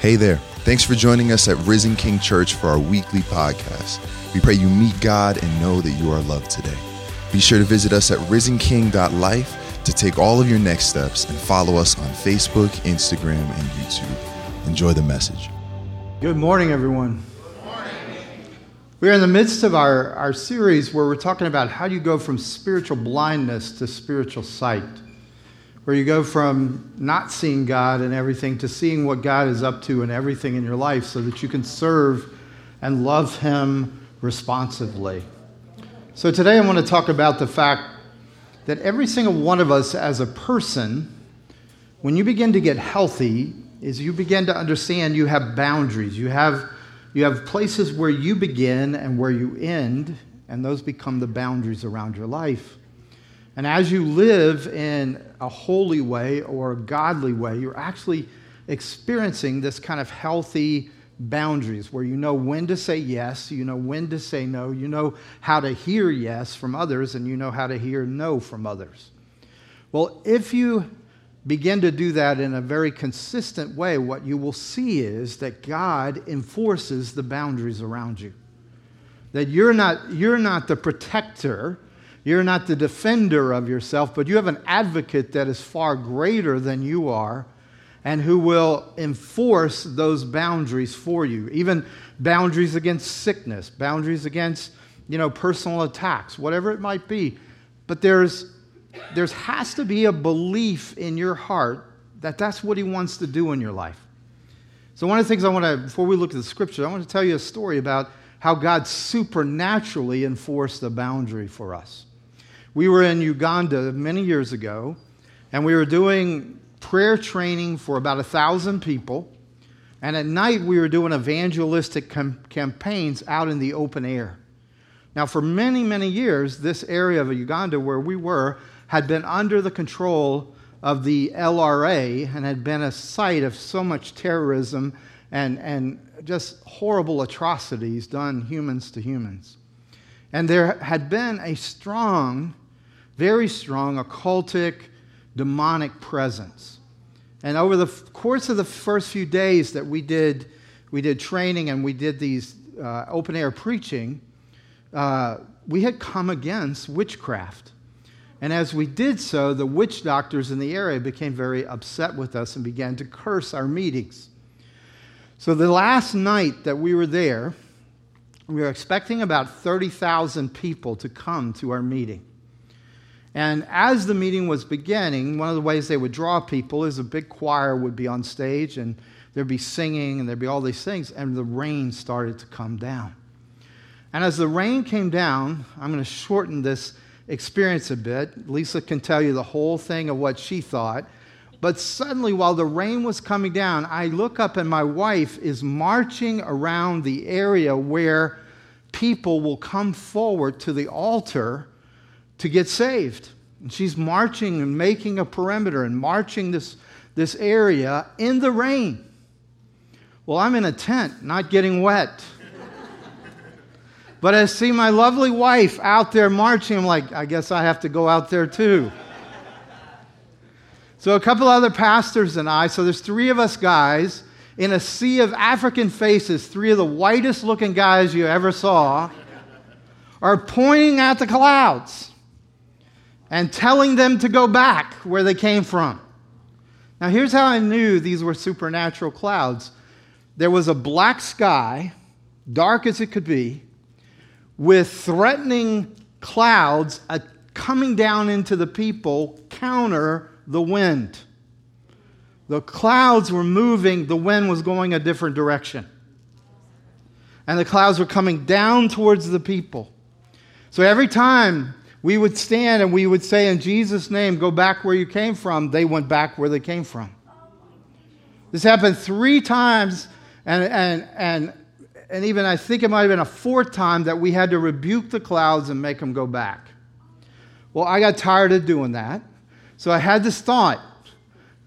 Hey there. Thanks for joining us at Risen King Church for our weekly podcast. We pray you meet God and know that you are loved today. Be sure to visit us at risenking.life to take all of your next steps and follow us on Facebook, Instagram, and YouTube. Enjoy the message. Good morning, everyone. We're in the midst of our, our series where we're talking about how do you go from spiritual blindness to spiritual sight, where you go from not seeing God and everything to seeing what God is up to and everything in your life so that you can serve and love Him responsively. So today I want to talk about the fact that every single one of us as a person, when you begin to get healthy, is you begin to understand you have boundaries. You have you have places where you begin and where you end, and those become the boundaries around your life. And as you live in a holy way or a godly way, you're actually experiencing this kind of healthy boundaries where you know when to say yes, you know when to say no, you know how to hear yes from others, and you know how to hear no from others. Well, if you begin to do that in a very consistent way, what you will see is that God enforces the boundaries around you. That you're not, you're not the protector, you're not the defender of yourself, but you have an advocate that is far greater than you are and who will enforce those boundaries for you. Even boundaries against sickness, boundaries against, you know, personal attacks, whatever it might be. But there's there has to be a belief in your heart that that's what he wants to do in your life. So, one of the things I want to, before we look at the scripture, I want to tell you a story about how God supernaturally enforced a boundary for us. We were in Uganda many years ago, and we were doing prayer training for about a thousand people. And at night, we were doing evangelistic com- campaigns out in the open air. Now, for many, many years, this area of Uganda where we were had been under the control of the LRA and had been a site of so much terrorism and, and just horrible atrocities done humans to humans. And there had been a strong, very strong occultic, demonic presence. And over the course of the first few days that we did, we did training and we did these uh, open air preaching, uh, we had come against witchcraft. And as we did so, the witch doctors in the area became very upset with us and began to curse our meetings. So the last night that we were there, we were expecting about 30,000 people to come to our meeting. And as the meeting was beginning, one of the ways they would draw people is a big choir would be on stage and there'd be singing and there'd be all these things, and the rain started to come down. And as the rain came down, I'm going to shorten this experience a bit. Lisa can tell you the whole thing of what she thought. But suddenly, while the rain was coming down, I look up and my wife is marching around the area where people will come forward to the altar to get saved. And she's marching and making a perimeter and marching this, this area in the rain. Well, I'm in a tent, not getting wet. But I see my lovely wife out there marching. I'm like, I guess I have to go out there too. so a couple other pastors and I, so there's three of us guys in a sea of African faces, three of the whitest looking guys you ever saw, are pointing at the clouds and telling them to go back where they came from. Now, here's how I knew these were supernatural clouds there was a black sky, dark as it could be with threatening clouds uh, coming down into the people counter the wind. The clouds were moving, the wind was going a different direction. And the clouds were coming down towards the people. So every time we would stand and we would say, In Jesus' name, go back where you came from, they went back where they came from. This happened three times, and, and, and and even I think it might have been a fourth time that we had to rebuke the clouds and make them go back. Well, I got tired of doing that. So I had this thought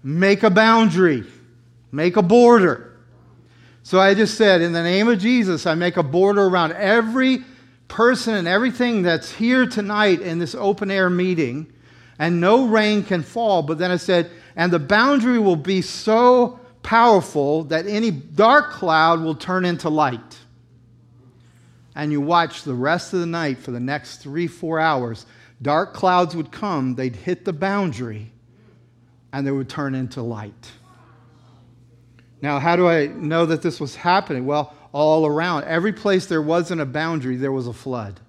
make a boundary, make a border. So I just said, in the name of Jesus, I make a border around every person and everything that's here tonight in this open air meeting, and no rain can fall. But then I said, and the boundary will be so powerful that any dark cloud will turn into light. And you watch the rest of the night for the next three, four hours. Dark clouds would come, they'd hit the boundary, and they would turn into light. Now, how do I know that this was happening? Well, all around, every place there wasn't a boundary, there was a flood.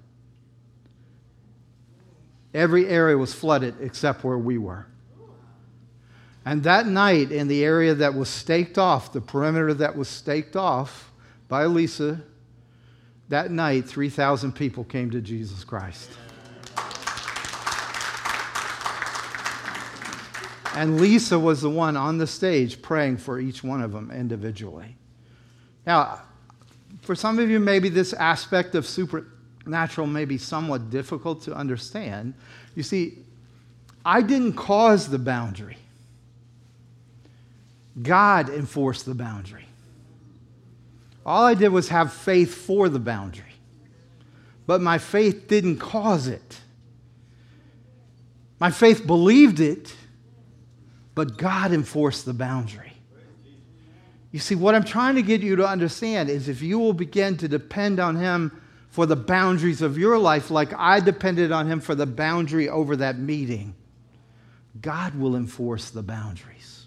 Every area was flooded except where we were. And that night, in the area that was staked off, the perimeter that was staked off by Lisa, that night, 3,000 people came to Jesus Christ. And Lisa was the one on the stage praying for each one of them individually. Now, for some of you, maybe this aspect of supernatural may be somewhat difficult to understand. You see, I didn't cause the boundary, God enforced the boundary. All I did was have faith for the boundary, but my faith didn't cause it. My faith believed it but God enforced the boundary. You see, what I'm trying to get you to understand is if you will begin to depend on Him for the boundaries of your life, like I depended on Him for the boundary over that meeting, God will enforce the boundaries.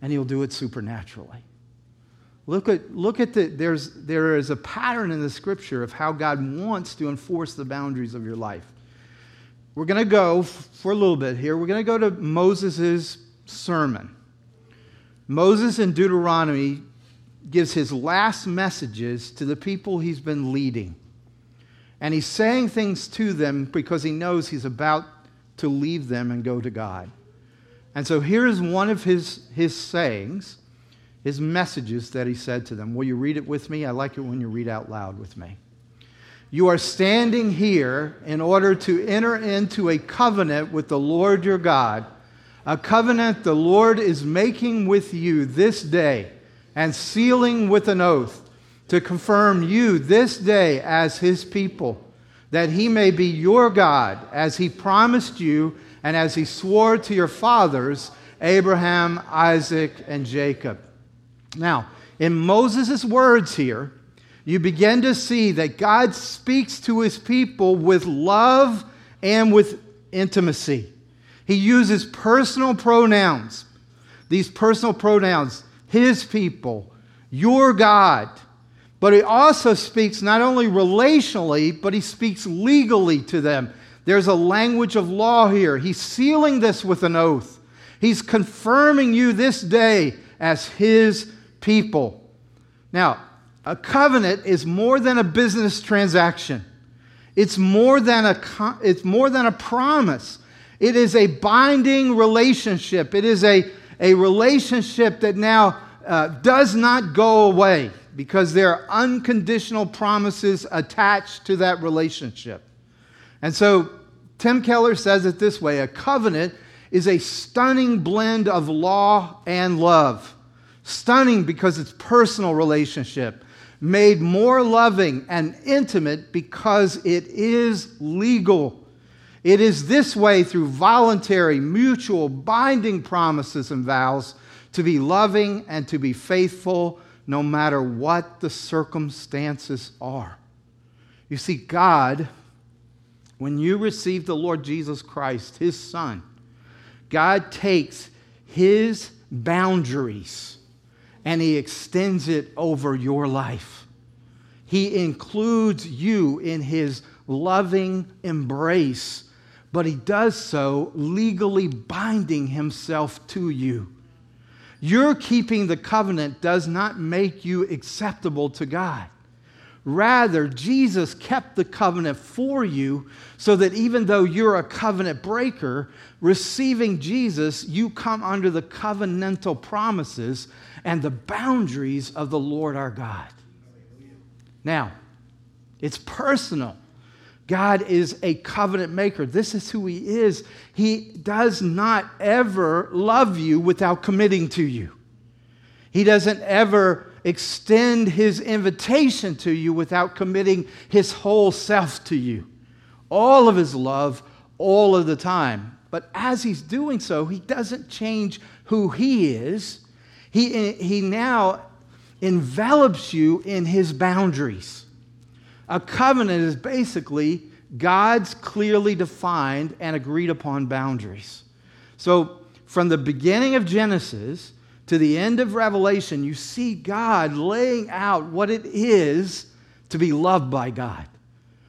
And He'll do it supernaturally. Look at, look at the, there's, there is a pattern in the scripture of how God wants to enforce the boundaries of your life. We're going to go for a little bit here. We're going to go to Moses' sermon. Moses in Deuteronomy gives his last messages to the people he's been leading. And he's saying things to them because he knows he's about to leave them and go to God. And so here's one of his, his sayings, his messages that he said to them. Will you read it with me? I like it when you read out loud with me. You are standing here in order to enter into a covenant with the Lord your God, a covenant the Lord is making with you this day and sealing with an oath to confirm you this day as his people, that he may be your God as he promised you and as he swore to your fathers, Abraham, Isaac, and Jacob. Now, in Moses' words here, you begin to see that God speaks to his people with love and with intimacy. He uses personal pronouns. These personal pronouns, his people, your God. But he also speaks not only relationally, but he speaks legally to them. There's a language of law here. He's sealing this with an oath. He's confirming you this day as his people. Now, a covenant is more than a business transaction. It's more than a, it's more than a promise. It is a binding relationship. It is a, a relationship that now uh, does not go away because there are unconditional promises attached to that relationship. And so Tim Keller says it this way a covenant is a stunning blend of law and love. Stunning because it's personal relationship made more loving and intimate because it is legal. It is this way through voluntary, mutual, binding promises and vows to be loving and to be faithful no matter what the circumstances are. You see, God, when you receive the Lord Jesus Christ, His Son, God takes His boundaries and He extends it over your life. He includes you in His loving embrace, but He does so legally binding Himself to you. Your keeping the covenant does not make you acceptable to God. Rather, Jesus kept the covenant for you so that even though you're a covenant breaker, receiving Jesus, you come under the covenantal promises and the boundaries of the Lord our God. Now, it's personal. God is a covenant maker. This is who He is. He does not ever love you without committing to you. He doesn't ever extend His invitation to you without committing His whole self to you. All of His love, all of the time. But as He's doing so, He doesn't change who He is He, he now envelops you in his boundaries. A covenant is basically God's clearly defined and agreed upon boundaries. So, from the beginning of Genesis to the end of Revelation, you see God laying out what it is to be loved by God,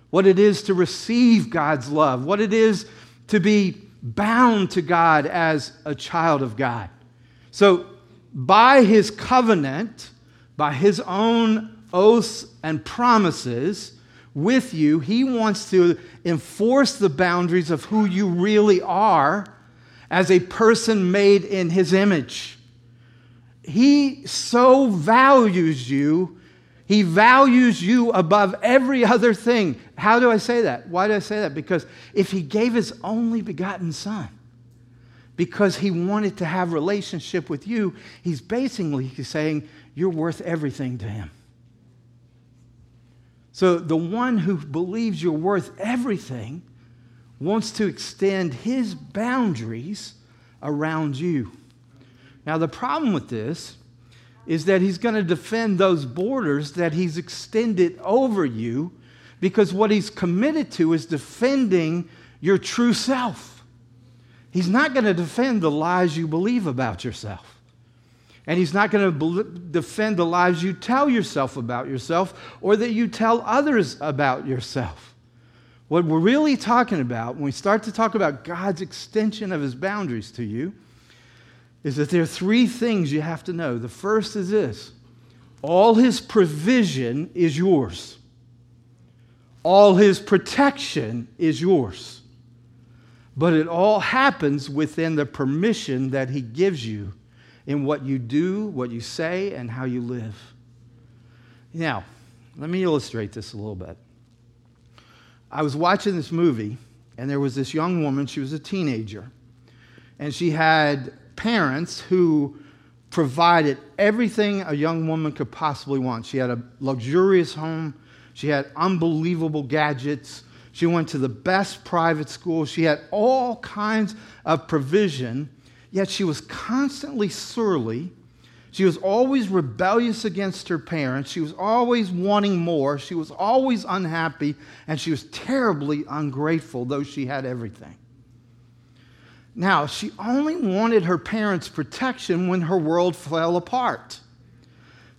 what it is to receive God's love, what it is to be bound to God as a child of God. So, by his covenant, by his own oaths and promises with you, he wants to enforce the boundaries of who you really are as a person made in his image. He so values you. He values you above every other thing. How do I say that? Why do I say that? Because if he gave his only begotten son, because he wanted to have relationship with you, he's basically saying you're worth everything to him. So the one who believes you're worth everything wants to extend his boundaries around you. Now, the problem with this is that he's going to defend those borders that he's extended over you because what he's committed to is defending your true self. He's not going to defend the lies you believe about yourself. And he's not going to defend the lies you tell yourself about yourself or that you tell others about yourself. What we're really talking about when we start to talk about God's extension of his boundaries to you is that there are three things you have to know. The first is this all his provision is yours, all his protection is yours. But it all happens within the permission that he gives you in what you do, what you say, and how you live. Now, let me illustrate this a little bit. I was watching this movie, and there was this young woman, she was a teenager, and she had parents who provided everything a young woman could possibly want. She had a luxurious home, she had unbelievable gadgets, she went to the best private school, she had all kinds of provision, yet she was constantly surly. She was always rebellious against her parents. She was always wanting more. She was always unhappy. And she was terribly ungrateful, though she had everything. Now, she only wanted her parents' protection when her world fell apart.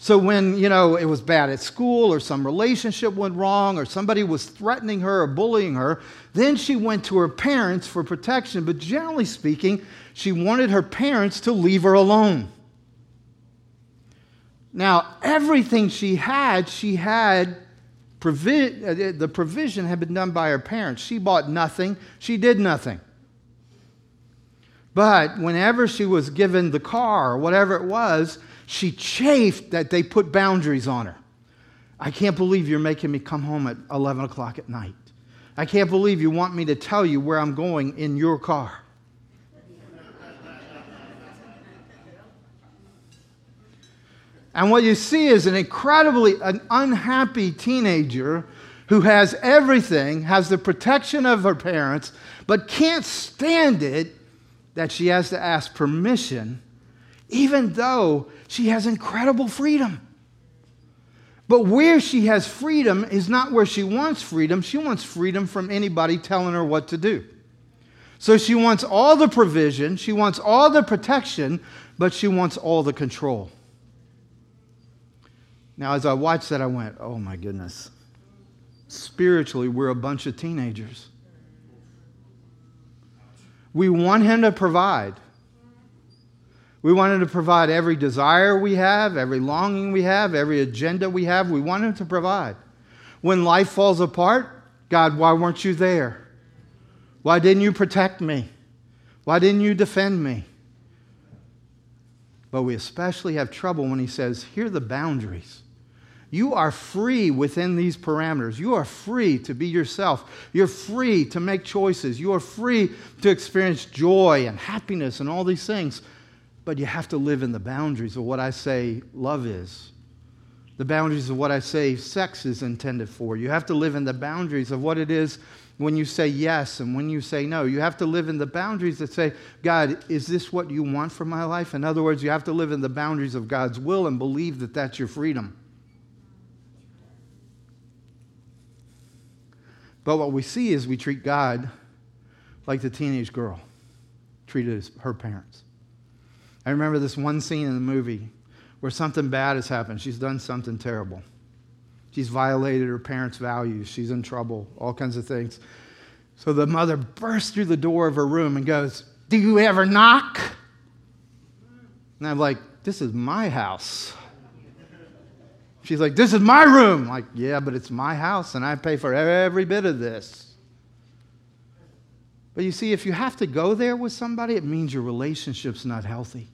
So when, you know, it was bad at school or some relationship went wrong or somebody was threatening her or bullying her, then she went to her parents for protection. But generally speaking, she wanted her parents to leave her alone. Now, everything she had, she had provi- uh, the provision had been done by her parents. She bought nothing, she did nothing. But whenever she was given the car or whatever it was, she chafed that they put boundaries on her. I can't believe you're making me come home at 11 o'clock at night. I can't believe you want me to tell you where I'm going in your car. And what you see is an incredibly an unhappy teenager who has everything, has the protection of her parents, but can't stand it that she has to ask permission, even though she has incredible freedom. But where she has freedom is not where she wants freedom. She wants freedom from anybody telling her what to do. So she wants all the provision, she wants all the protection, but she wants all the control. Now, as I watched that, I went, oh my goodness. Spiritually, we're a bunch of teenagers. We want Him to provide. We want Him to provide every desire we have, every longing we have, every agenda we have. We want Him to provide. When life falls apart, God, why weren't you there? Why didn't you protect me? Why didn't you defend me? But we especially have trouble when He says, Here are the boundaries. You are free within these parameters. You are free to be yourself. You're free to make choices. You are free to experience joy and happiness and all these things. But you have to live in the boundaries of what I say love is, the boundaries of what I say sex is intended for. You have to live in the boundaries of what it is when you say yes and when you say no. You have to live in the boundaries that say, God, is this what you want for my life? In other words, you have to live in the boundaries of God's will and believe that that's your freedom. But what we see is we treat God like the teenage girl treated her parents. I remember this one scene in the movie where something bad has happened. She's done something terrible. She's violated her parents' values. She's in trouble, all kinds of things. So the mother bursts through the door of her room and goes, Do you ever knock? And I'm like, This is my house. She's like, This is my room. I'm like, yeah, but it's my house and I pay for every bit of this. But you see, if you have to go there with somebody, it means your relationship's not healthy.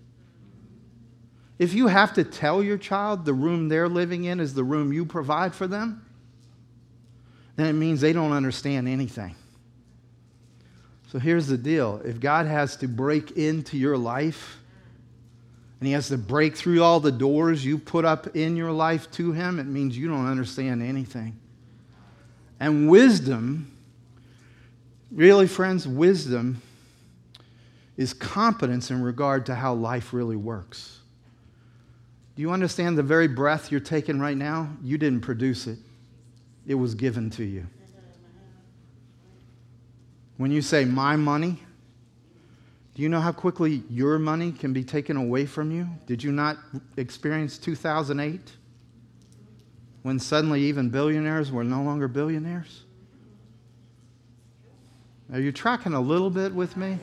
If you have to tell your child the room they're living in is the room you provide for them, then it means they don't understand anything. So here's the deal if God has to break into your life, and He has to break through all the doors you put up in your life to Him, it means you don't understand anything. And wisdom Really, friends, wisdom is competence in regard to how life really works. Do you understand the very breath you're taking right now? You didn't produce it, it was given to you. When you say, my money, do you know how quickly your money can be taken away from you? Did you not experience 2008? When suddenly even billionaires were no longer billionaires? Are you tracking a little bit with me?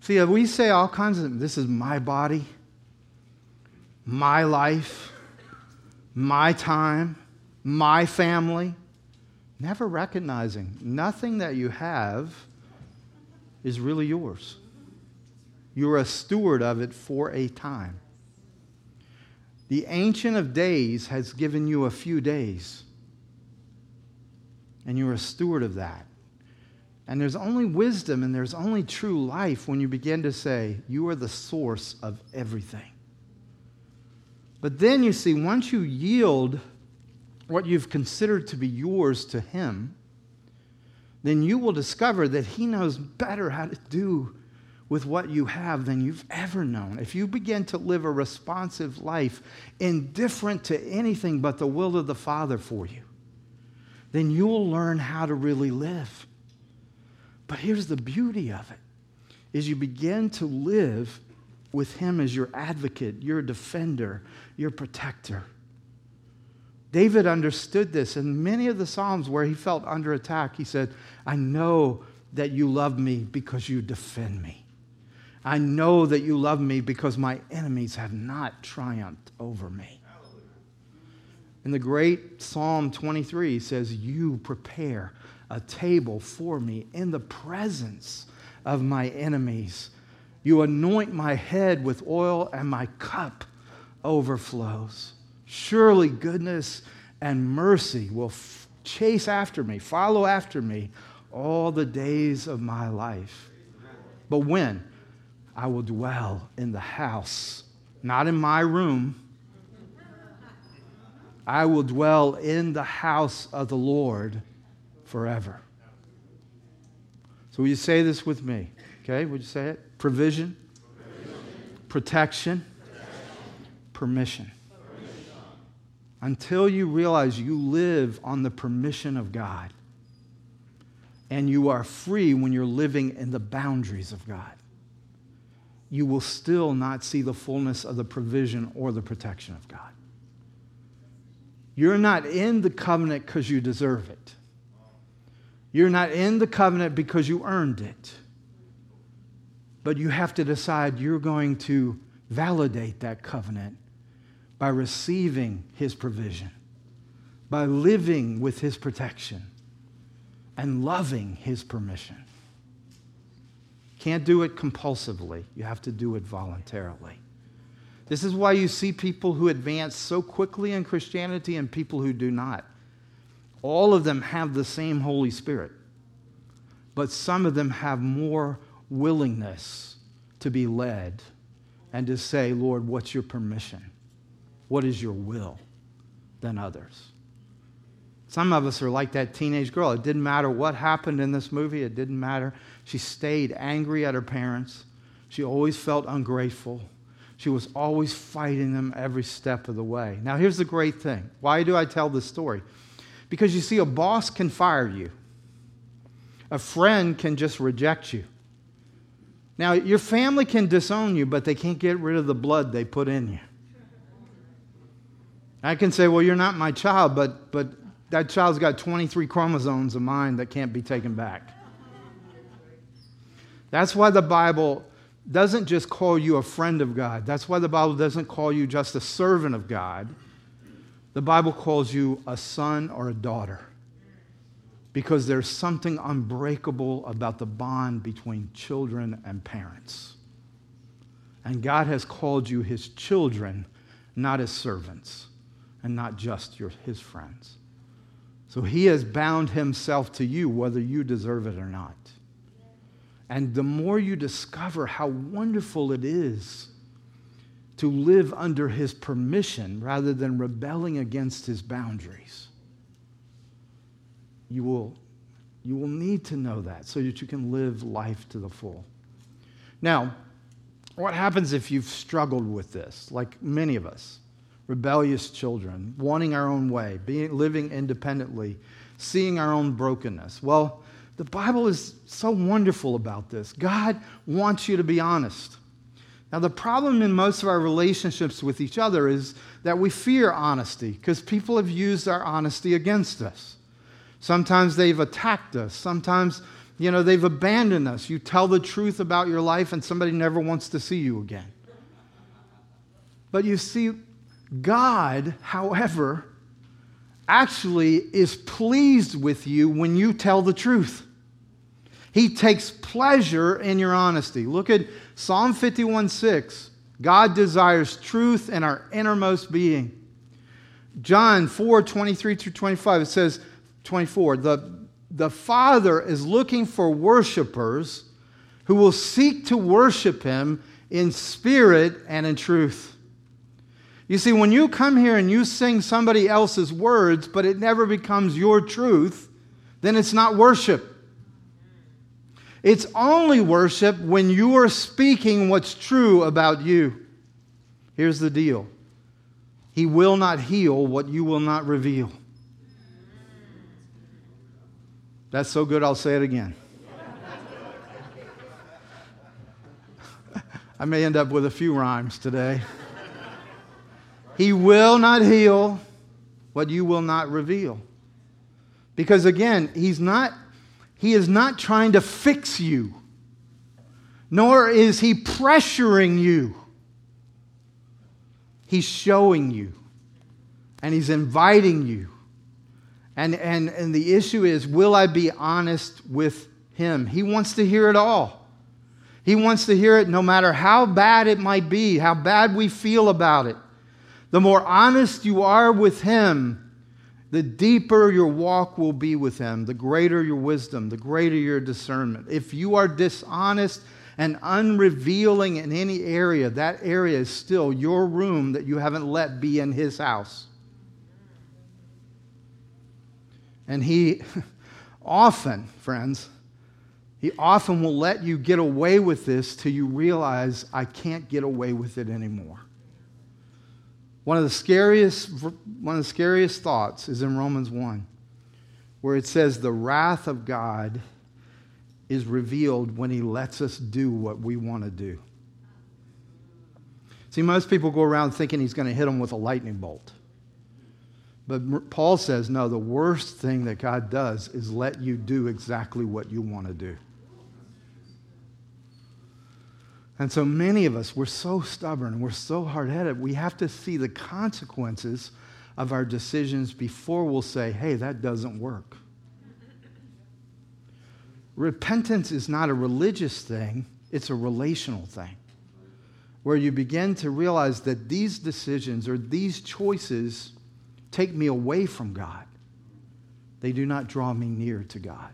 See, we say all kinds of this is my body, my life, my time, my family, never recognizing nothing that you have is really yours. You're a steward of it for a time. The Ancient of Days has given you a few days and you're a steward of that. And there's only wisdom and there's only true life when you begin to say, You are the source of everything. But then you see, once you yield what you've considered to be yours to Him, then you will discover that He knows better how to do with what you have than you've ever known. If you begin to live a responsive life, indifferent to anything but the will of the Father for you, then you'll learn how to really live. But here's the beauty of it is you begin to live with him as your advocate, your defender, your protector. David understood this in many of the Psalms where he felt under attack. He said, I know that you love me because you defend me. I know that you love me because my enemies have not triumphed over me. In the great Psalm 23, he says, You prepare a table for me in the presence of my enemies. You anoint my head with oil, and my cup overflows. Surely goodness and mercy will f- chase after me, follow after me all the days of my life. But when? I will dwell in the house, not in my room I will dwell in the house of the Lord forever. So, will you say this with me? Okay, would you say it? Provision, Provision. Protection, Protection. Permission. permission. Until you realize you live on the permission of God and you are free when you're living in the boundaries of God, you will still not see the fullness of the provision or the protection of God. You're not in the covenant because you deserve it. You're not in the covenant because you earned it. But you have to decide you're going to validate that covenant by receiving his provision, by living with his protection, and loving his permission. Can't do it compulsively, you have to do it voluntarily. This is why you see people who advance so quickly in Christianity and people who do not. All of them have the same Holy Spirit, but some of them have more willingness to be led and to say, Lord, what's your permission? What is your will than others? Some of us are like that teenage girl. It didn't matter what happened in this movie, it didn't matter. She stayed angry at her parents. She always felt ungrateful. She was always fighting them every step of the way. Now, here's the great thing. Why do I tell this story? Because you see, a boss can fire you, a friend can just reject you. Now, your family can disown you, but they can't get rid of the blood they put in you. I can say, well, you're not my child, but, but that child's got 23 chromosomes of mine that can't be taken back. That's why the Bible doesn't just call you a friend of God. That's why the Bible doesn't call you just a servant of God. The Bible calls you a son or a daughter because there's something unbreakable about the bond between children and parents. And God has called you his children, not his servants, and not just your, his friends. So he has bound himself to you, whether you deserve it or not. And the more you discover how wonderful it is to live under his permission rather than rebelling against his boundaries, you will, you will need to know that so that you can live life to the full. Now, what happens if you've struggled with this, like many of us? rebellious children, wanting our own way, being, living independently, seeing our own brokenness. Well, the Bible is so wonderful about this. God wants you to be honest. Now, the problem in most of our relationships with each other is that we fear honesty because people have used our honesty against us. Sometimes they've attacked us. Sometimes, you know, they've abandoned us. You tell the truth about your life and somebody never wants to see you again. But you see, God, however, actually is pleased with you when you tell the truth. He takes pleasure in your honesty. Look at Psalm 51 6. God desires truth in our innermost being. John 4 23 through 25, it says, 24, the, the Father is looking for worshipers who will seek to worship Him in spirit and in truth. You see, when you come here and you sing somebody else's words, but it never becomes your truth, then it's not worship. It's only worship when you are speaking what's true about you. Here's the deal He will not heal what you will not reveal. That's so good, I'll say it again. I may end up with a few rhymes today. He will not heal what you will not reveal. Because again, he's not, he is not trying to fix you, nor is he pressuring you. He's showing you, and he's inviting you. And, and, and the issue is will I be honest with him? He wants to hear it all. He wants to hear it no matter how bad it might be, how bad we feel about it. The more honest you are with Him, the deeper your walk will be with Him, the greater your wisdom, the greater your discernment. If you are dishonest and unrevealing in any area, that area is still your room that you haven't let be in His house. And He often, friends, He often will let you get away with this till you realize, I can't get away with it anymore. One of the scariest, one of the scariest thoughts is in Romans 1, where it says the wrath of God is revealed when he lets us do what we want to do. See, most people go around thinking he's going to hit them with a lightning bolt. But Paul says, no, the worst thing that God does is let you do exactly what you want to do. And so many of us, we're so stubborn, we're so hard headed, we have to see the consequences of our decisions before we'll say, hey, that doesn't work. Repentance is not a religious thing, it's a relational thing. Where you begin to realize that these decisions or these choices take me away from God. They do not draw me near to God.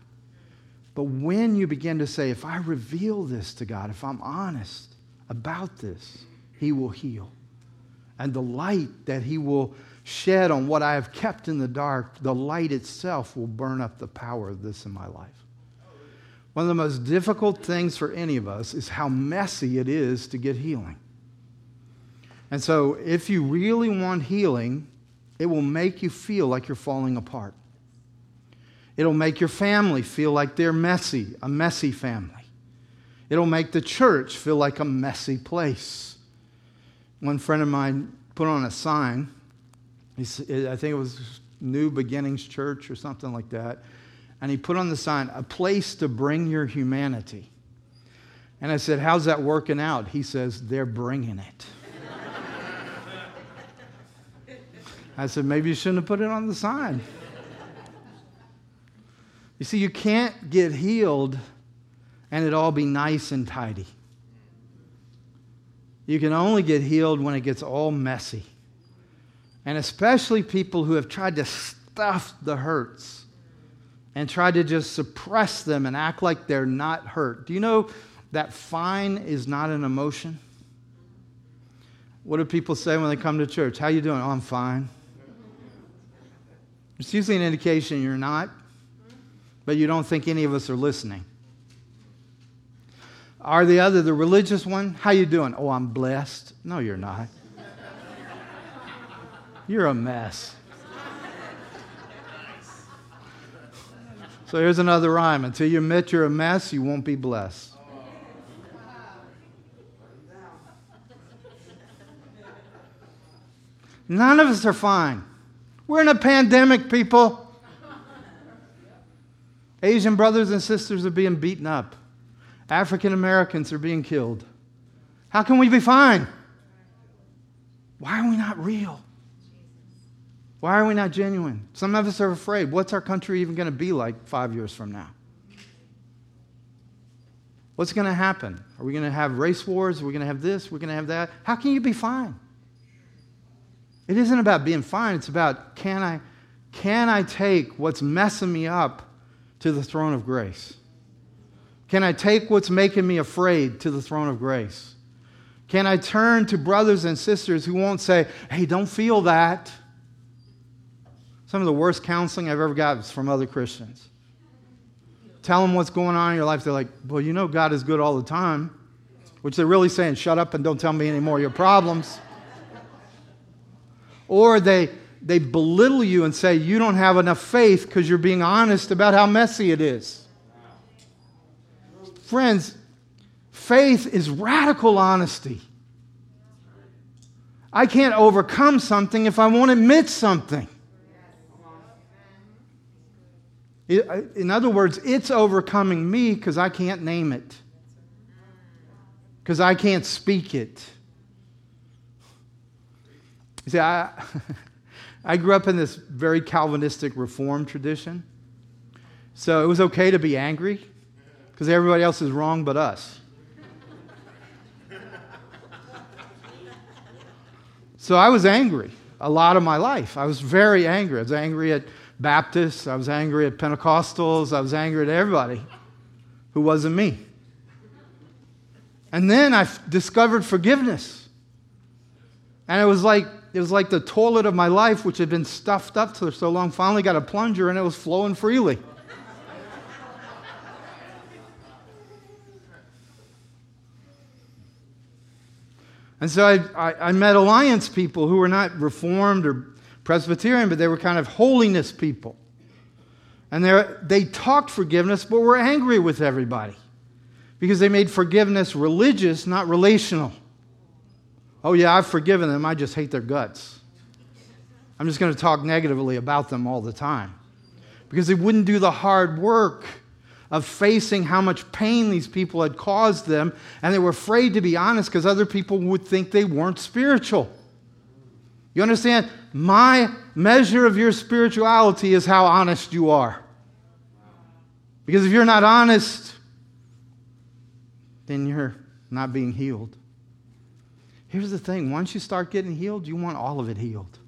But when you begin to say, if I reveal this to God, if I'm honest about this, He will heal. And the light that He will shed on what I have kept in the dark, the light itself will burn up the power of this in my life. One of the most difficult things for any of us is how messy it is to get healing. And so, if you really want healing, it will make you feel like you're falling apart. It'll make your family feel like they're messy, a messy family. It'll make the church feel like a messy place. One friend of mine put on a sign, I think it was New Beginnings Church or something like that, and he put on the sign, a place to bring your humanity. And I said, How's that working out? He says, They're bringing it. I said, maybe you shouldn't have put it on the sign. You see, you can't get healed and it all be nice and tidy. You can only get healed when it gets all messy. And especially people who have tried to stuff the hurts and tried to just suppress them and act like they're not hurt. Do you know that fine is not an emotion? What do people say when they come to church? How you doing? Oh, I'm fine. It's usually an indication you're not, but you don't think any of us are listening. Are the other, the religious one? How you doing? Oh, I'm blessed. No, you're not. You're a mess. So here's another rhyme. Until you admit you're a mess, you won't be blessed. None of us are fine. We're in a pandemic, people. Asian brothers and sisters are being beaten up. African Americans are being killed. How can we be fine? Why are we not real? Why are we not genuine? Some of us are afraid. What's our country even going to be like five years from now? What's going to happen? Are we going to have race wars? Are we going to have this? We're going to have that? How can you be fine? It isn't about being fine, it's about can I, can I take what's messing me up to the throne of grace? Can I take what's making me afraid to the throne of grace? Can I turn to brothers and sisters who won't say, hey, don't feel that? Some of the worst counseling I've ever got is from other Christians. Tell them what's going on in your life. They're like, well, you know God is good all the time, which they're really saying, shut up and don't tell me any more of your problems or they, they belittle you and say you don't have enough faith because you're being honest about how messy it is. Friends, faith is radical honesty. I can't overcome something if I won't admit something. In other words, it's overcoming me because I can't name it, because I can't speak it. You see, I, I grew up in this very Calvinistic Reformed tradition. So it was okay to be angry because everybody else is wrong but us. so I was angry a lot of my life. I was very angry. I was angry at Baptists, I was angry at Pentecostals, I was angry at everybody who wasn't me. And then I discovered forgiveness. And it was like it was like the toilet of my life, which had been stuffed up for so long, finally got a plunger and it was flowing freely. And so I, I, I, met Alliance people who were not Reformed or Presbyterian, but they were kind of holiness people. And they talked forgiveness, but were angry with everybody because they made forgiveness religious, not relational. Oh, yeah, I've forgiven them. I just hate their guts. I'm just going to talk negatively about them all the time because they wouldn't do the hard work of facing how much pain these people had caused them, and they were afraid to be honest because other people would think they weren't spiritual. You understand? My measure of your spirituality is how honest you are. Because if you're not honest, then you're not being healed. Here's the thing once you start getting healed, you want all of it healed.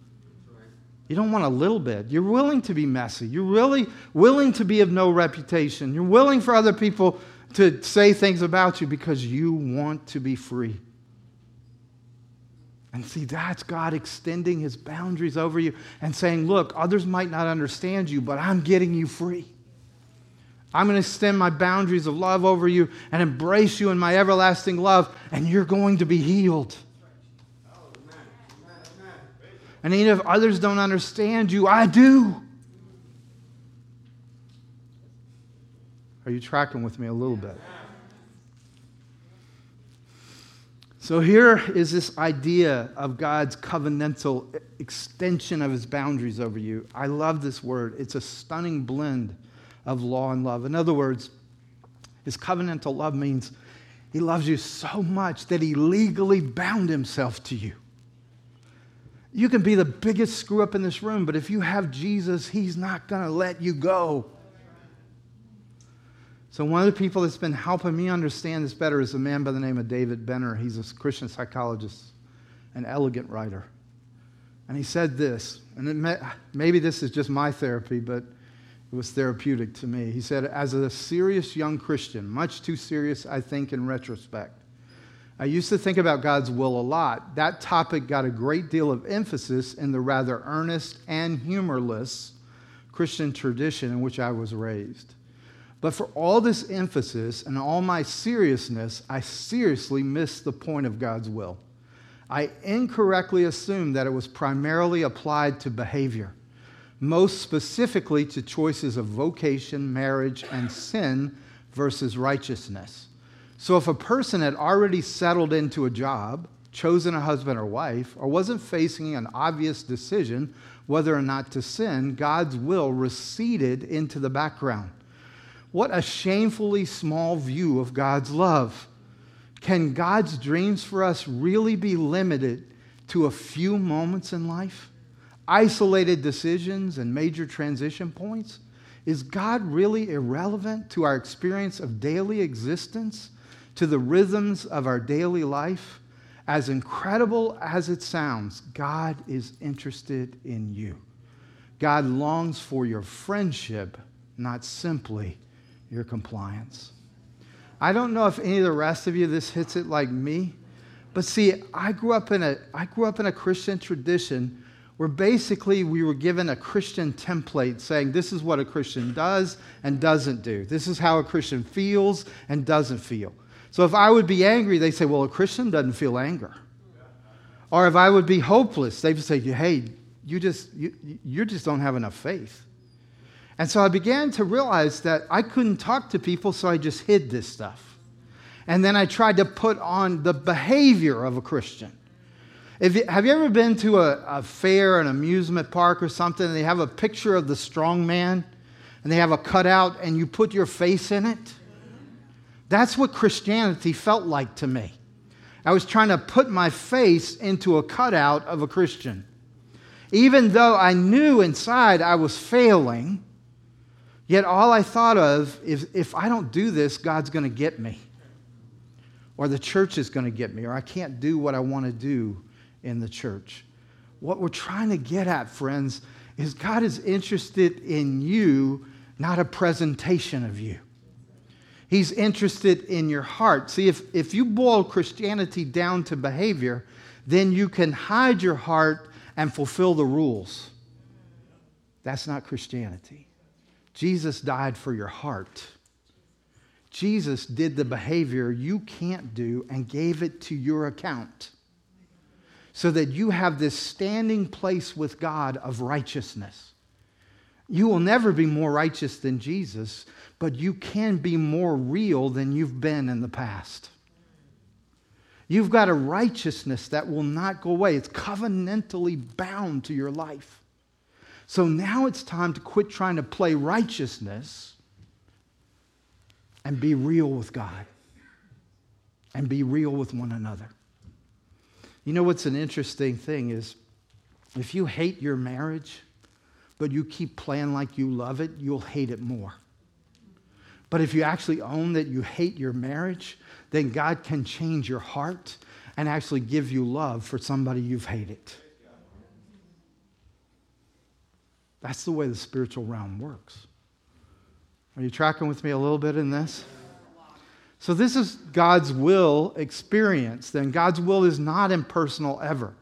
You don't want a little bit. You're willing to be messy. You're really willing to be of no reputation. You're willing for other people to say things about you because you want to be free. And see, that's God extending his boundaries over you and saying, Look, others might not understand you, but I'm getting you free. I'm going to extend my boundaries of love over you and embrace you in my everlasting love, and you're going to be healed. And even if others don't understand you, I do. Are you tracking with me a little bit? So here is this idea of God's covenantal extension of his boundaries over you. I love this word. It's a stunning blend of law and love. In other words, his covenantal love means he loves you so much that he legally bound himself to you. You can be the biggest screw up in this room, but if you have Jesus, he's not going to let you go. So, one of the people that's been helping me understand this better is a man by the name of David Benner. He's a Christian psychologist, an elegant writer. And he said this, and may, maybe this is just my therapy, but it was therapeutic to me. He said, As a serious young Christian, much too serious, I think, in retrospect, I used to think about God's will a lot. That topic got a great deal of emphasis in the rather earnest and humorless Christian tradition in which I was raised. But for all this emphasis and all my seriousness, I seriously missed the point of God's will. I incorrectly assumed that it was primarily applied to behavior, most specifically to choices of vocation, marriage, and sin versus righteousness. So if a person had already settled into a job, chosen a husband or wife, or wasn't facing an obvious decision whether or not to sin, God's will receded into the background. What a shamefully small view of God's love. Can God's dreams for us really be limited to a few moments in life? Isolated decisions and major transition points? Is God really irrelevant to our experience of daily existence, to the rhythms of our daily life? As incredible as it sounds, God is interested in you. God longs for your friendship, not simply your compliance. I don't know if any of the rest of you this hits it like me, but see, I grew up in a I grew up in a Christian tradition where basically we were given a Christian template saying this is what a Christian does and doesn't do. This is how a Christian feels and doesn't feel. So if I would be angry, they say, well, a Christian doesn't feel anger. Or if I would be hopeless, they would say, hey, you just you, you just don't have enough faith. And so I began to realize that I couldn't talk to people, so I just hid this stuff. And then I tried to put on the behavior of a Christian. You, have you ever been to a, a, fair, an amusement park or something, and they have a picture of the strong man, and they have a cutout, and you put your face in it? That's what Christianity felt like to me. I was trying to put my face into a cutout of a Christian. Even though I knew inside I was failing, Yet all I thought of is if I don't do this, God's going to get me. Or the church is going to get me, or I can't do what I want to do in the church. What we're trying to get at, friends, is God is interested in you, not a presentation of you. He's interested in your heart. See, if, if you boil Christianity down to behavior, then you can hide your heart and fulfill the rules. That's not Christianity. Jesus died for your heart. Jesus did the behavior you can't do and gave it to your account so that you have this standing place with God of righteousness. You will never be more righteous than Jesus, but you can be more real than you've been in the past. You've got a righteousness that will not go away. It's covenantally bound to your life. So now it's time to quit trying to play righteousness and be real with God and be real with one another. You know what's an interesting thing is if you hate your marriage, but you keep playing like you love it, you'll hate it more. But if you actually own that you hate your marriage, then God can change your heart and actually give you love for somebody you've hated. That's the way the spiritual realm works. Are you tracking with me a little bit in this? So, this is God's will experience. Then, God's will is not impersonal ever.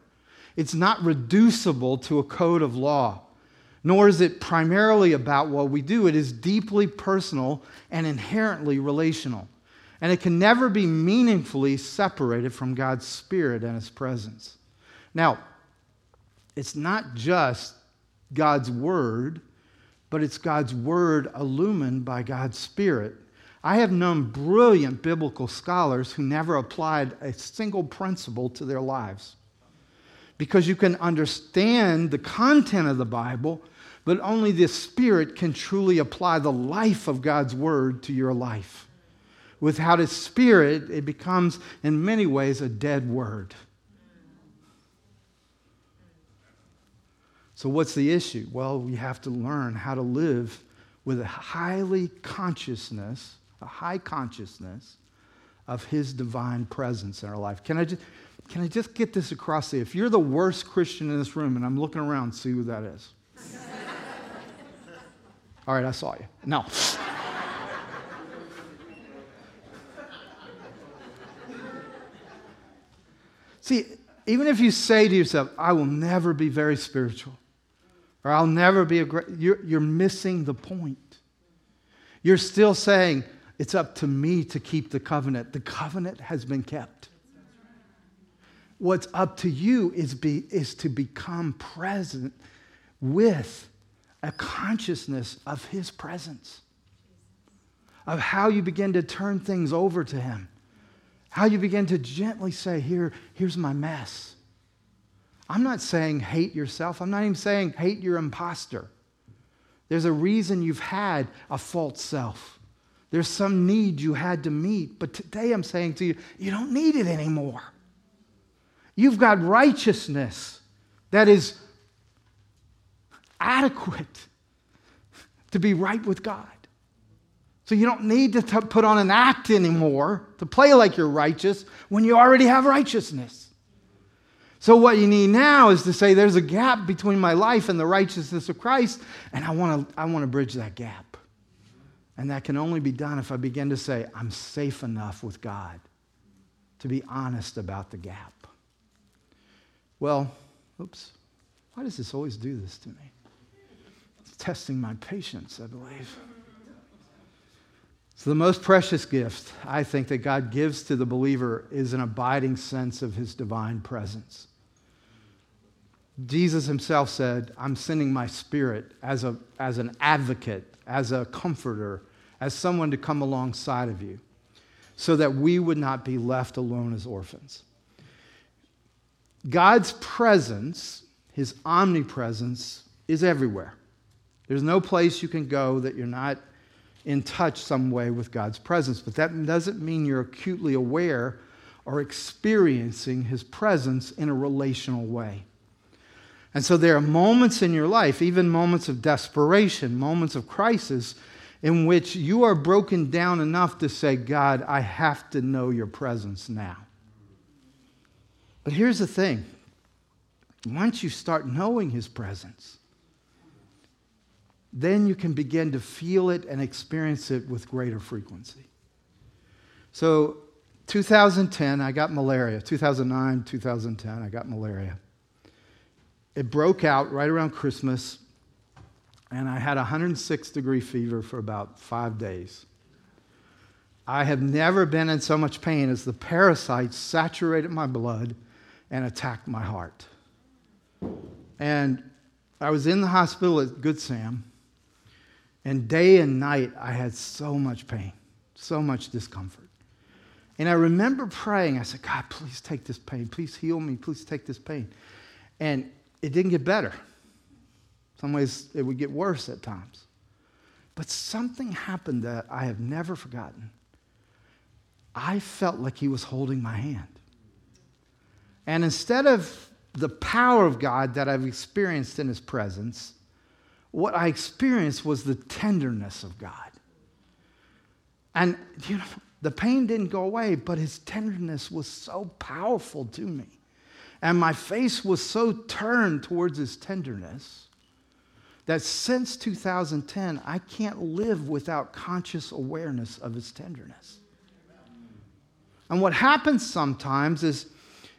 It's not reducible to a code of law, nor is it primarily about what we do. It is deeply personal and inherently relational. And it can never be meaningfully separated from God's Spirit and His presence. Now, it's not just God's Word, but it's God's Word illumined by God's Spirit. I have known brilliant biblical scholars who never applied a single principle to their lives. Because you can understand the content of the Bible, but only the Spirit can truly apply the life of God's Word to your life. Without His Spirit, it becomes, in many ways, a dead word. So, what's the issue? Well, we have to learn how to live with a highly consciousness, a high consciousness of His divine presence in our life. Can I just, can I just get this across? If you're the worst Christian in this room, and I'm looking around, see who that is. All right, I saw you. No. See, even if you say to yourself, I will never be very spiritual, or I'll never be a great, you're, you're missing the point. You're still saying, it's up to me to keep the covenant. The covenant has been kept. What's up to you is, be, is to become present with a consciousness of His presence, of how you begin to turn things over to Him, how you begin to gently say, Here, here's my mess. I'm not saying hate yourself. I'm not even saying hate your imposter. There's a reason you've had a false self. There's some need you had to meet. But today I'm saying to you, you don't need it anymore. You've got righteousness that is adequate to be right with God. So you don't need to t- put on an act anymore to play like you're righteous when you already have righteousness. So, what you need now is to say there's a gap between my life and the righteousness of Christ, and I want to I want to bridge that gap. And that can only be done if I begin to say, I'm safe enough with God to be honest about the gap. Well, oops, why does this always do this to me? It's testing my patience, I believe. So, the most precious gift I think that God gives to the believer is an abiding sense of his divine presence. Jesus himself said, I'm sending my spirit as, a, as an advocate, as a comforter, as someone to come alongside of you, so that we would not be left alone as orphans. God's presence, his omnipresence, is everywhere. There's no place you can go that you're not in touch some way with God's presence. But that doesn't mean you're acutely aware or experiencing his presence in a relational way. And so there are moments in your life, even moments of desperation, moments of crisis, in which you are broken down enough to say, God, I have to know your presence now. But here's the thing once you start knowing his presence, then you can begin to feel it and experience it with greater frequency. So, 2010, I got malaria. 2009, 2010, I got malaria. It broke out right around Christmas, and I had 106 degree fever for about five days. I have never been in so much pain as the parasites saturated my blood and attacked my heart. And I was in the hospital at Good Sam and day and night, I had so much pain, so much discomfort. And I remember praying, I said, God, please take this pain. Please heal me. Please take this pain. And it didn't get better. Some ways it would get worse at times. But something happened that I have never forgotten. I felt like he was holding my hand. And instead of the power of God that I've experienced in his presence, what I experienced was the tenderness of God. And, you know, the pain didn't go away, but his tenderness was so powerful to me. And my face was so turned towards his tenderness that since 2010, I can't live without conscious awareness of his tenderness. And what happens sometimes is,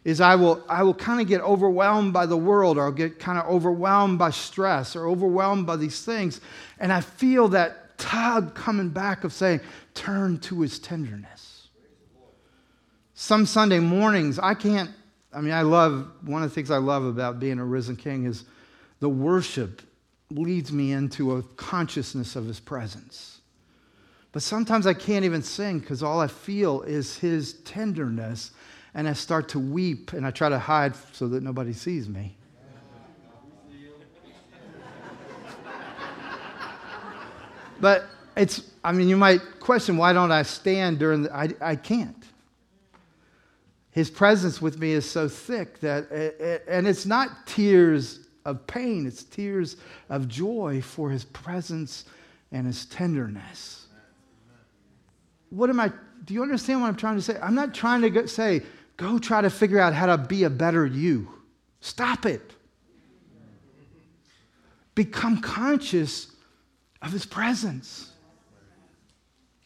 is I will, I will kind of get overwhelmed by the world, or I'll get kind of overwhelmed by stress, or overwhelmed by these things. And I feel that tug coming back of saying, turn to his tenderness. Some Sunday mornings, I can't, I mean, I love, one of the things I love about being a risen king is the worship leads me into a consciousness of his presence. But sometimes I can't even sing because all I feel is his tenderness, and I start to weep and I try to hide so that nobody sees me. but it's, I mean, you might question why don't I stand during the, I, I can't. His presence with me is so thick that, it, and it's not tears of pain, it's tears of joy for his presence and his tenderness. What am I, do you understand what I'm trying to say? I'm not trying to say, go try to figure out how to be a better you. Stop it. Become conscious of his presence.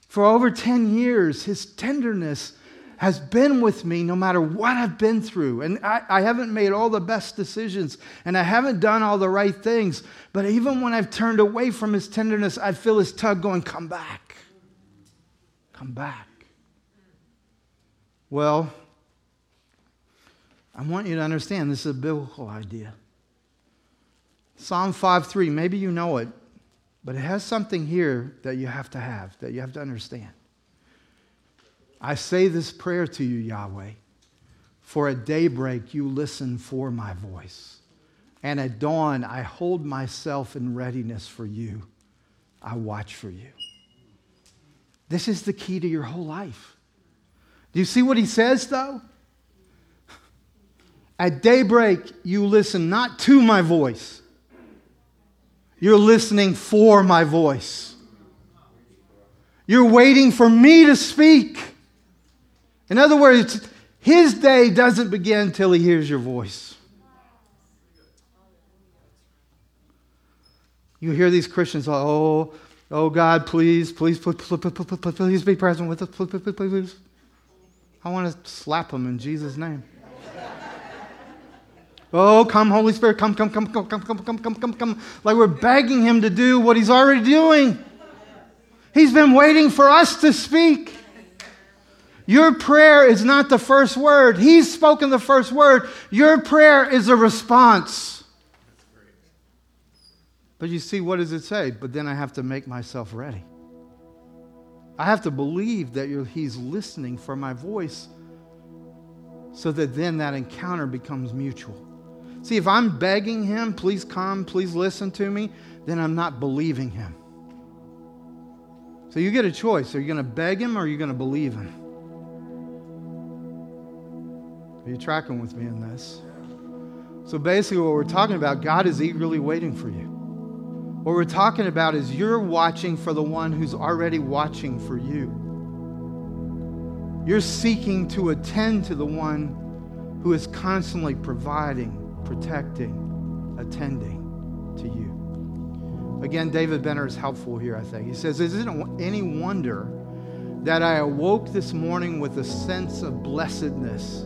For over 10 years, his tenderness has been with me no matter what I've been through. And I, I, haven't made all the best decisions and I haven't done all the right things. But even when I've turned away from his tenderness, I feel his tug going, Come back. Come back. Well, I want you to understand this is a biblical idea. Psalm 5:3, maybe you know it, but it has something here that you have to have, that you have to understand. I say this prayer to you, Yahweh, for at daybreak you listen for my voice, and at dawn I hold myself in readiness for you. I watch for you. This is the key to your whole life. Do you see what he says, though? At daybreak, you listen not to my voice, you're listening for my voice. You're waiting for me to speak. In other words, his day doesn't begin until he hears your voice. You hear these Christians, oh, oh God, please, please, please, please, please be present with us, please, please, please. I want to slap them in Jesus' name. Oh, come, Holy Spirit, come, come, come, come, come, come, come, come, come, come. Like we're begging him to do what he's already doing. He's been waiting for us to speak. Your prayer is not the first word. He's spoken the first word. Your prayer is a response. But you see, what does it say? But then I have to make myself ready. I have to believe that He's listening for my voice so that then that encounter becomes mutual. See, if I'm begging Him, please come, please listen to me, then I'm not believing Him. So you get a choice. Are you going to beg Him or are you going to believe Him? Are you tracking with me in this? So basically, what we're talking about, God is eagerly waiting for you. What we're talking about is you're watching for the one who's already watching for you. You're seeking to attend to the one who is constantly providing, protecting, attending to you. Again, David Benner is helpful here, I think. He says, Isn't it any wonder that I awoke this morning with a sense of blessedness?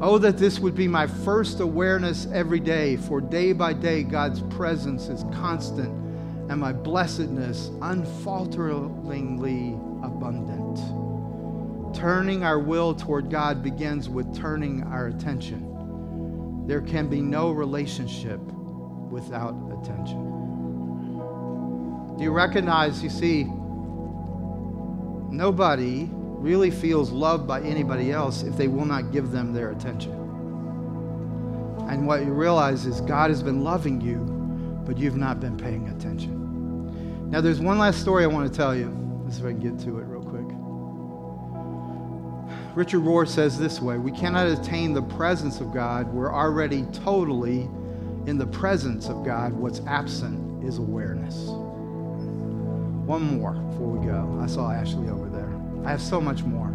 Oh, that this would be my first awareness every day, for day by day God's presence is constant and my blessedness unfalteringly abundant. Turning our will toward God begins with turning our attention. There can be no relationship without attention. Do you recognize, you see, nobody really feels loved by anybody else if they will not give them their attention. And what you realize is God has been loving you, but you've not been paying attention. Now, there's one last story I want to tell you. Let's see if I can get to it real. Richard Rohr says this way We cannot attain the presence of God. We're already totally in the presence of God. What's absent is awareness. One more before we go. I saw Ashley over there. I have so much more.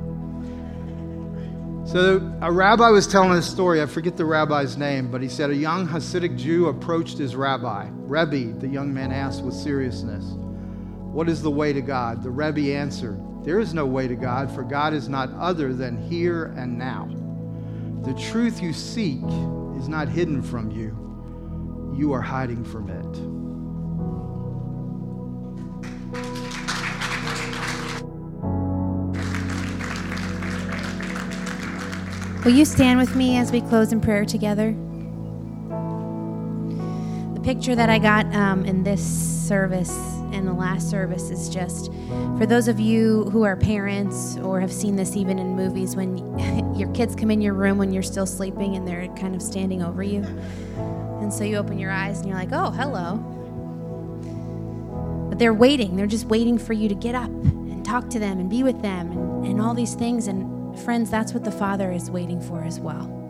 So, a rabbi was telling a story. I forget the rabbi's name, but he said a young Hasidic Jew approached his rabbi. Rebbe, the young man asked with seriousness, What is the way to God? The Rebbe answered, There is no way to God, for God is not other than here and now. The truth you seek is not hidden from you, you are hiding from it. Will you stand with me as we close in prayer together? The picture that I got um, in this service and the last service is just for those of you who are parents or have seen this even in movies when your kids come in your room when you're still sleeping and they're kind of standing over you. And so you open your eyes and you're like, oh, hello. But they're waiting. They're just waiting for you to get up and talk to them and be with them and, and all these things. And Friends, that's what the Father is waiting for as well.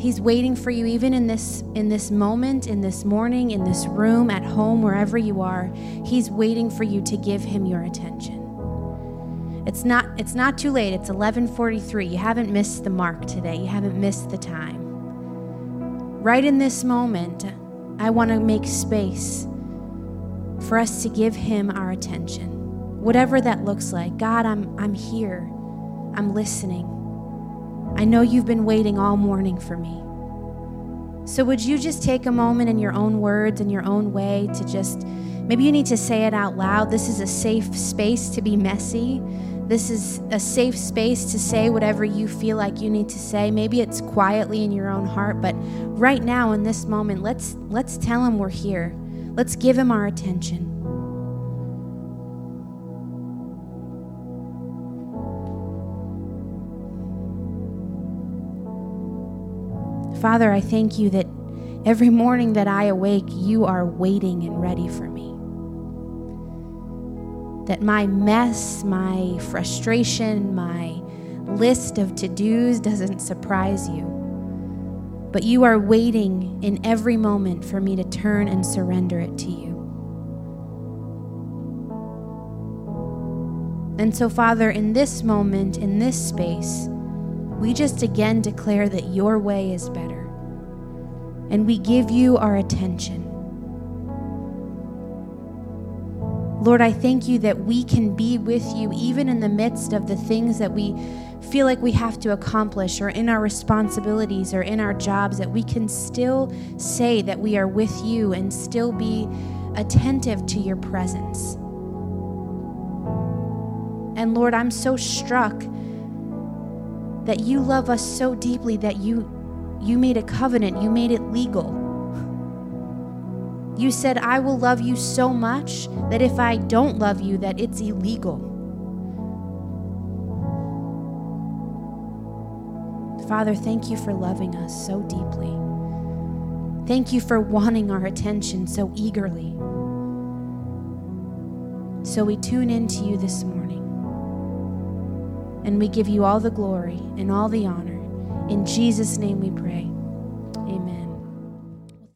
He's waiting for you even in this in this moment, in this morning, in this room, at home, wherever you are. He's waiting for you to give him your attention. It's not it's not too late. It's 11:43. You haven't missed the mark today. You haven't missed the time. Right in this moment, I want to make space for us to give him our attention. Whatever that looks like. God, I'm I'm here. I'm listening. I know you've been waiting all morning for me. So, would you just take a moment in your own words, in your own way, to just maybe you need to say it out loud. This is a safe space to be messy. This is a safe space to say whatever you feel like you need to say. Maybe it's quietly in your own heart, but right now in this moment, let's let's tell him we're here. Let's give him our attention. Father, I thank you that every morning that I awake, you are waiting and ready for me. That my mess, my frustration, my list of to dos doesn't surprise you. But you are waiting in every moment for me to turn and surrender it to you. And so, Father, in this moment, in this space, we just again declare that your way is better. And we give you our attention. Lord, I thank you that we can be with you even in the midst of the things that we feel like we have to accomplish or in our responsibilities or in our jobs, that we can still say that we are with you and still be attentive to your presence. And Lord, I'm so struck that you love us so deeply that you you made a covenant, you made it legal. You said I will love you so much that if I don't love you that it's illegal. Father, thank you for loving us so deeply. Thank you for wanting our attention so eagerly. So we tune into you this morning. And we give you all the glory and all the honor. In Jesus' name we pray.